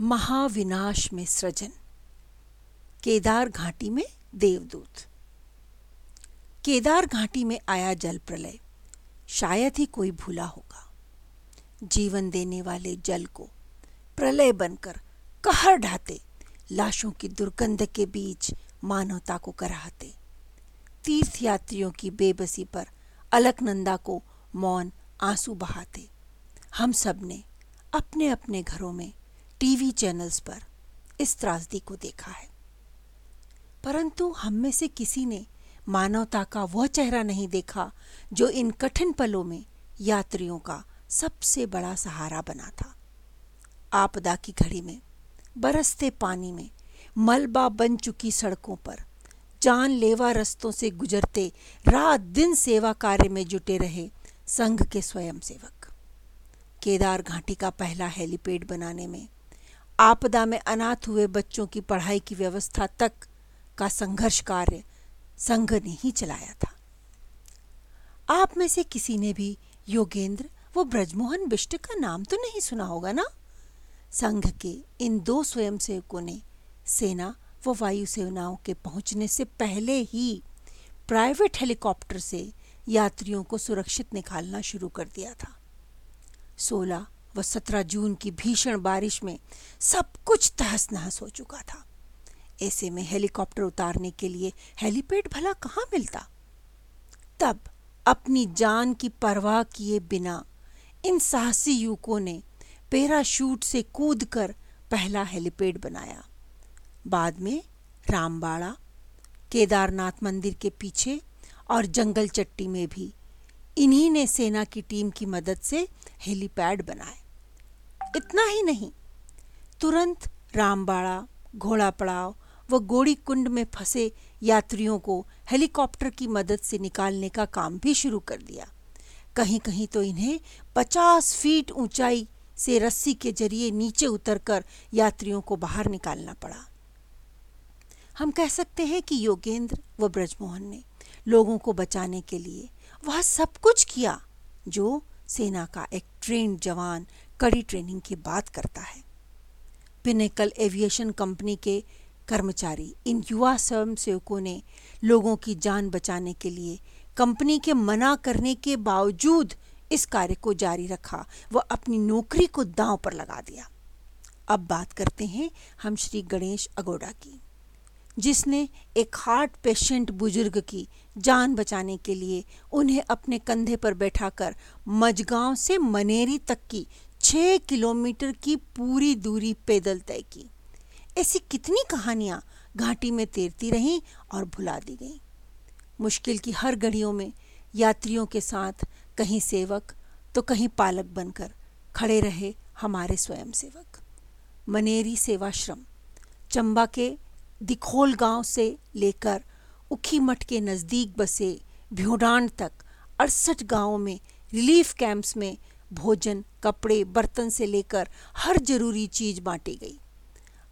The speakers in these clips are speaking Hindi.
महाविनाश में सृजन, केदार घाटी में देवदूत। केदार घाटी में आया जल प्रलय, शायद ही कोई भूला होगा। जीवन देने वाले जल को प्रलय बनकर कहर ढाते, लाशों की दुर्गंध के बीच मानवता को कराहते। तीर्थ यात्रियों की बेबसी पर अलकनंदा को मौन आँसू बहाते। हम सबने अपने अपने घरों में टीवी चैनल्स पर इस त्रासदी को देखा है। परंतु हम में से किसी ने मानवता का वह चेहरा नहीं देखा जो इन कठिन पलों में यात्रियों का सबसे बड़ा सहारा बना था। आपदा की घड़ी में, बरसते पानी में मलबा बन चुकी सड़कों पर, जानलेवा रस्तों से गुजरते रात दिन सेवा कार्य में जुटे रहे संघ के स्वयंसेवक। केदार घाटी का पहला हेलीपैड बनाने में आपदा में अनाथ हुए बच्चों की पढ़ाई की व्यवस्था तक का संघर्ष कार्य संघ ने ही चलाया था। आप में से किसी ने भी योगेंद्र, वो ब्रजमोहन बिष्ट का नाम तो नहीं सुना होगा ना? संघ के इन दो स्वयंसेवकों ने सेना व वायु सेनाओं के पहुँचने से पहले ही प्राइवेट हेलीकॉप्टर से यात्रियों को सुरक्षित निकालना शुरू कर दिया था। 16 व 17 जून की भीषण बारिश में सब कुछ तहस नहस हो चुका था। ऐसे में हेलीकॉप्टर उतारने के लिए हेलीपैड भला कहाँ मिलता? तब अपनी जान की परवाह किए बिना इन साहसी युवकों ने पैराशूट से कूदकर पहला हेलीपैड बनाया। बाद में रामबाड़ा, केदारनाथ मंदिर के पीछे और जंगल चट्टी में भी इन्हीं ने सेना की टीम की मदद से हेलीपैड बनाए। इतना ही नहीं, तुरंत रामबाड़ा घोड़ा पड़ाव व गोड़ी कुंड में फंसे यात्रियों को हेलीकॉप्टर की मदद से निकालने का काम भी शुरू कर दिया। कहीं कहीं तो इन्हें 50 फीट ऊंचाई से रस्सी के ज़रिए नीचे उतरकर यात्रियों को बाहर निकालना पड़ा। हम कह सकते हैं कि योगेंद्र व ब्रजमोहन ने लोगों को बचाने के लिए वह सब कुछ किया, जो सेना का एक ट्रेन जवान, कड़ी ट्रेनिंग की बात करता है। पिनेकल एविएशन कंपनी के कर्मचारी इन युवा स्वयं सेवकों ने लोगों की जान बचाने के लिए कंपनी के मना करने के बावजूद इस कार्य को जारी रखा। व अपनी नौकरी को दांव पर लगा दिया। अब बात करते हैं हम श्री गणेश अगोड़ा की। जिसने एक हार्ट पेशेंट बुज़ुर्ग की जान बचाने के लिए उन्हें अपने कंधे पर बैठाकर मजगांव से मनेरी तक की छः किलोमीटर की पूरी दूरी पैदल तय की। ऐसी कितनी कहानियाँ घाटी में तैरती रहीं और भुला दी गईं। मुश्किल की हर घड़ियों में यात्रियों के साथ कहीं सेवक तो कहीं पालक बनकर खड़े रहे हमारे स्वयंसेवक। मनेरी सेवाश्रम, चंबा के दिखोल गाँव से लेकर उखी मठ के नज़दीक बसे भ्योडान तक अड़सठ गाँवों में रिलीफ कैंप्स में भोजन, कपड़े, बर्तन से लेकर हर ज़रूरी चीज़ बांटी गई।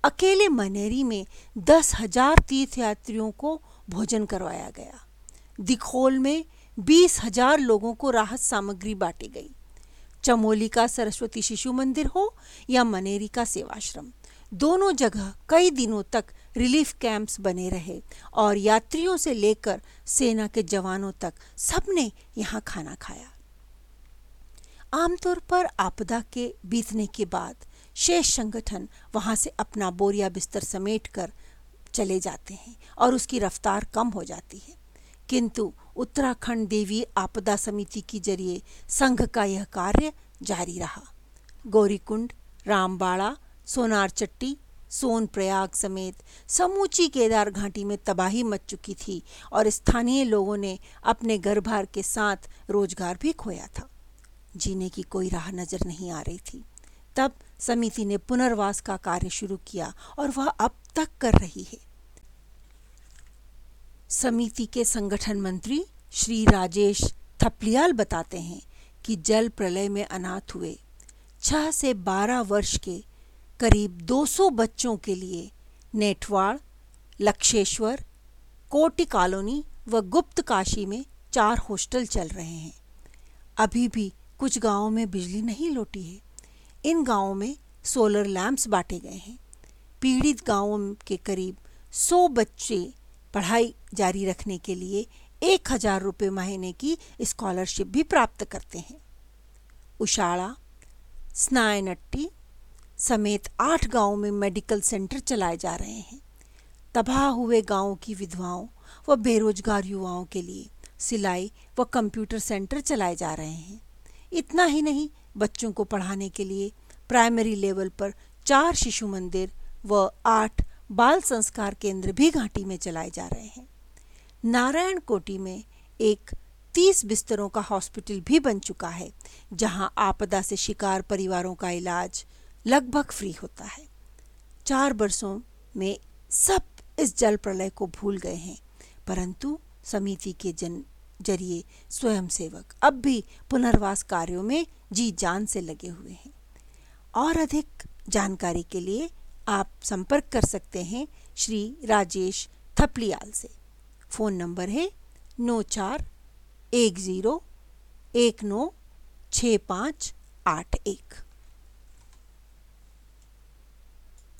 अकेले मनेरी में दस हज़ार तीर्थयात्रियों को भोजन करवाया गया। दिखोल में बीस हज़ार लोगों को राहत सामग्री बांटी गई। चमोली का सरस्वती शिशु मंदिर हो या मनेरी का सेवाश्रम, दोनों जगह कई दिनों तक रिलीफ कैंप्स बने रहे और यात्रियों से लेकर सेना के जवानों तक सबने यहाँ खाना खाया। आमतौर पर आपदा के बीतने के बाद शेष संगठन वहाँ से अपना बोरिया बिस्तर समेट कर चले जाते हैं और उसकी रफ्तार कम हो जाती है। किंतु उत्तराखंड देवी आपदा समिति के ज़रिए संघ का यह कार्य जारी रहा। गौरीकुंड, रामबाड़ा, सोनार चट्टी सोन प्रयाग समेत समूची केदार घाटी में तबाही मच चुकी थी और स्थानीय लोगों ने अपने घर भर के साथ रोज़गार भी खोया था। जीने की कोई राह नज़र नहीं आ रही थी। तब समिति ने पुनर्वास का कार्य शुरू किया और वह अब तक कर रही है। समिति के संगठन मंत्री श्री राजेश थपलियाल बताते हैं कि जल प्रलय में अनाथ हुए। छह से बारह वर्ष के करीब 200 बच्चों के लिए नेटवाड़, लक्षेश्वर, कोटी कॉलोनी व गुप्त काशी में चार हॉस्टल चल रहे हैं। अभी भी कुछ गाँवों में बिजली नहीं लौटी है। इन गाँवों में सोलर लैंप्स बांटे गए हैं। पीड़ित गाँवों के करीब सौ बच्चे पढ़ाई जारी रखने के लिए एक हज़ार रुपये महीने की स्कॉलरशिप भी प्राप्त करते हैं। उशाड़ा स्नायनट्टी समेत आठ गाँवों में मेडिकल सेंटर चलाए जा रहे हैं। तबाह हुए गाँवों की विधवाओं व बेरोजगार युवाओं के लिए सिलाई व कंप्यूटर सेंटर चलाए जा रहे हैं। इतना ही नहीं, बच्चों को पढ़ाने के लिए प्राइमरी लेवल पर चार शिशु मंदिर व आठ बाल संस्कार केंद्र भी घाटी में चलाए जा रहे हैं। नारायण कोटी में एक तीस बिस्तरों का हॉस्पिटल भी बन चुका है, जहाँ आपदा से शिकार परिवारों का इलाज लगभग फ्री होता है। चार वर्षों में सब इस जल प्रलय को भूल गए हैं, परंतु समिति के जन, ज़रिए स्वयंसेवक अब भी पुनर्वास कार्यों में जी जान से लगे हुए हैं। और अधिक जानकारी के लिए आप संपर्क कर सकते हैं श्री राजेश थपलियाल से। फ़ोन नंबर है नौ चार एक ज़ीरो एक नौ छ पाँच आठ एक।